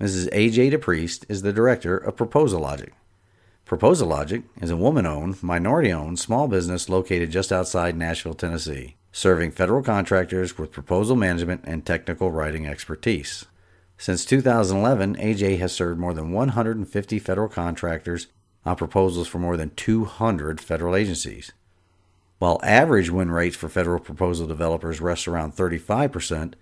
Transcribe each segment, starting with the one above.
Mrs. A.J. DePriest is the director of Proposal Logic. Proposal Logic is a woman owned, minority owned small business located just outside Nashville, Tennessee, serving federal contractors with proposal management and technical writing expertise. Since 2011, AJ has served more than 150 federal contractors on proposals for more than 200 federal agencies. While average win rates for federal proposal developers rest around 35%,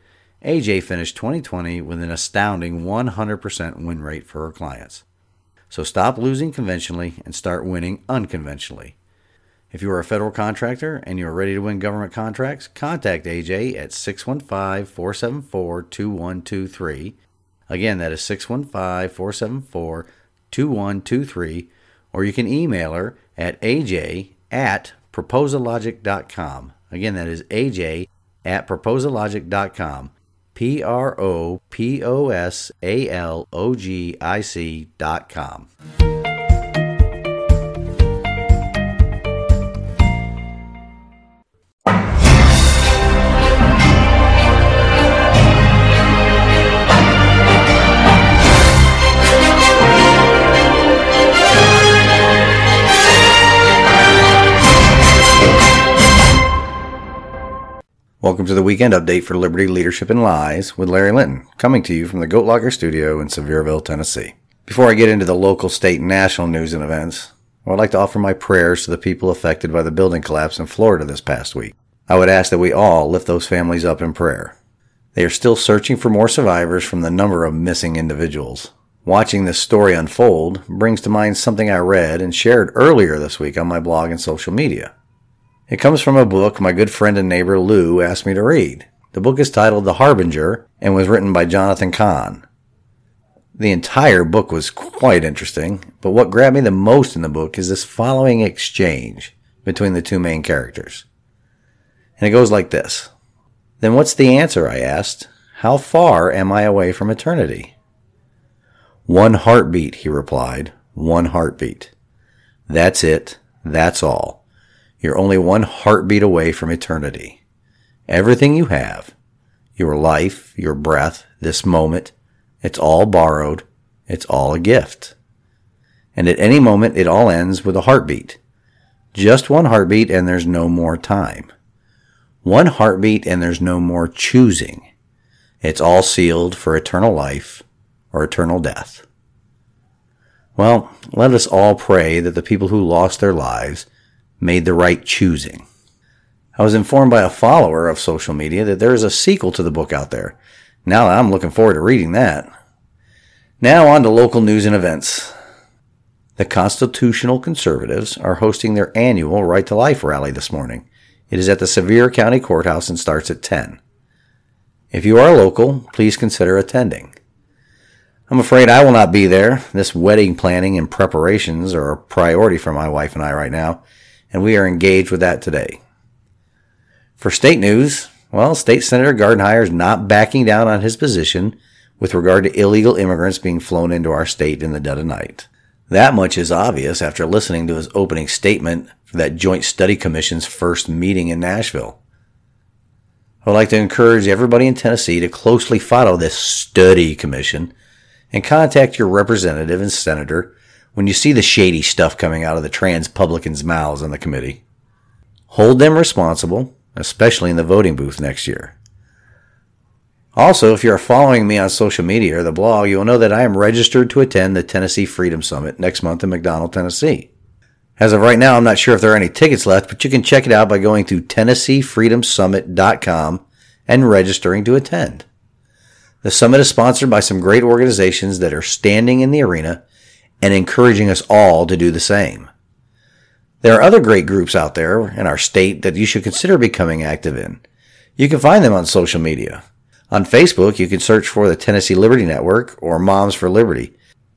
AJ finished 2020 with an astounding 100% win rate for her clients. So stop losing conventionally and start winning unconventionally. If you are a federal contractor and you are ready to win government contracts, contact AJ at 615 474 2123. Again, that is 615 474 2123. Or you can email her at aj at proposalogic.com. Again, that is aj at proposalogic.com. P R O P O S A L O G I C dot com. Welcome to the weekend update for Liberty Leadership and Lies with Larry Linton, coming to you from the Goat Locker Studio in Sevierville, Tennessee. Before I get into the local, state, and national news and events, I would like to offer my prayers to the people affected by the building collapse in Florida this past week. I would ask that we all lift those families up in prayer. They are still searching for more survivors from the number of missing individuals. Watching this story unfold brings to mind something I read and shared earlier this week on my blog and social media. It comes from a book my good friend and neighbor Lou asked me to read. The book is titled The Harbinger and was written by Jonathan Cahn. The entire book was quite interesting, but what grabbed me the most in the book is this following exchange between the two main characters. And it goes like this. Then what's the answer? I asked. How far am I away from eternity? One heartbeat, he replied. One heartbeat. That's it. That's all. You're only one heartbeat away from eternity. Everything you have, your life, your breath, this moment, it's all borrowed. It's all a gift. And at any moment, it all ends with a heartbeat. Just one heartbeat and there's no more time. One heartbeat and there's no more choosing. It's all sealed for eternal life or eternal death. Well, let us all pray that the people who lost their lives made the right choosing. I was informed by a follower of social media that there is a sequel to the book out there. Now I'm looking forward to reading that. Now on to local news and events. The Constitutional Conservatives are hosting their annual Right to Life rally this morning. It is at the Sevier County Courthouse and starts at 10. If you are local, please consider attending. I'm afraid I will not be there. This wedding planning and preparations are a priority for my wife and I right now and we are engaged with that today. For state news, well, State Senator Gardenhire is not backing down on his position with regard to illegal immigrants being flown into our state in the dead of night. That much is obvious after listening to his opening statement for that Joint Study Commission's first meeting in Nashville. I would like to encourage everybody in Tennessee to closely follow this study commission and contact your representative and senator when you see the shady stuff coming out of the trans publicans' mouths on the committee. Hold them responsible, especially in the voting booth next year. Also, if you are following me on social media or the blog, you will know that I am registered to attend the Tennessee Freedom Summit next month in McDonald, Tennessee. As of right now, I'm not sure if there are any tickets left, but you can check it out by going to TennesseeFreedomSummit.com and registering to attend. The summit is sponsored by some great organizations that are standing in the arena and encouraging us all to do the same. There are other great groups out there in our state that you should consider becoming active in. You can find them on social media. On Facebook, you can search for the Tennessee Liberty Network or Moms for Liberty.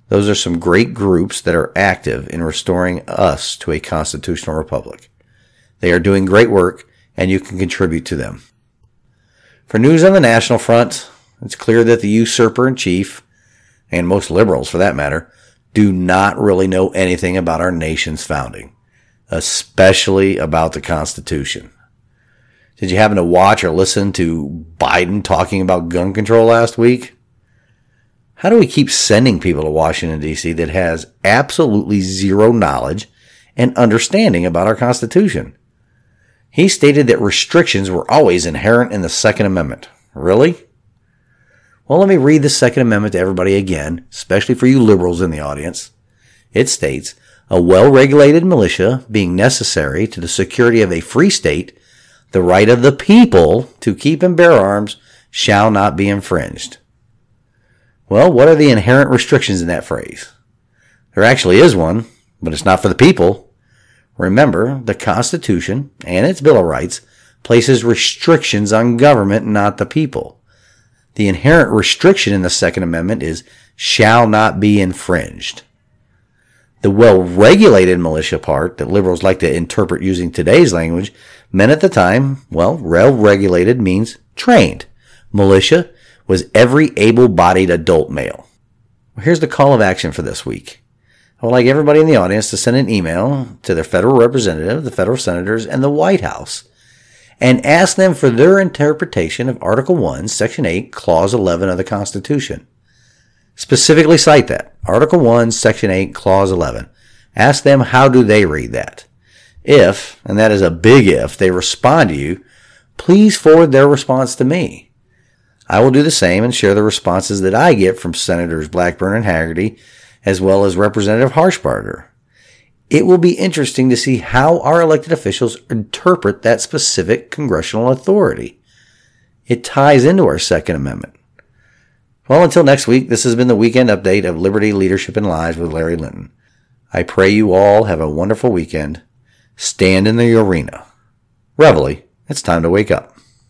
Those are some great groups that are active in restoring us to a constitutional republic. They are doing great work and you can contribute to them. For news on the national front, it's clear that the usurper in chief, and most liberals for that matter, do not really know anything about our nation's founding, especially about the Constitution. Did you happen to watch or listen to Biden talking about gun control last week? How do we keep sending people to Washington, D.C. that has absolutely zero knowledge and understanding about our Constitution? He stated that restrictions were always inherent in the Second Amendment. Really? Well, let me read the Second Amendment to everybody again, especially for you liberals in the audience. It states, a well-regulated militia being necessary to the security of a free state, the right of the people to keep and bear arms shall not be infringed. Well, what are the inherent restrictions in that phrase? There actually is one, but it's not for the people. Remember, the Constitution and its Bill of Rights places restrictions on government, not the people. The inherent restriction in the Second Amendment is shall not be infringed. The well-regulated militia part that liberals like to interpret using today's language meant at the time, well, well-regulated means trained. Militia was every able-bodied adult male. Well, here's the call of action for this week. I would like everybody in the audience to send an email to their federal representative, the federal senators, and the White House and ask them for their interpretation of Article 1, Section 8, Clause 11 of the Constitution. Specifically cite that. Article 1, Section 8, Clause 11. Ask them how do they read that. If, and that is a big if, they respond to you, please forward their response to me. I will do the same and share the responses that I get from Senators Blackburn and Hagerty as well as Representative Harshbarger. It will be interesting to see how our elected officials interpret that specific congressional authority. It ties into our Second Amendment. Well, until next week, this has been the weekend update of Liberty, Leadership, and Lies with Larry Linton. I pray you all have a wonderful weekend. Stand in the arena. Reveille, it's time to wake up.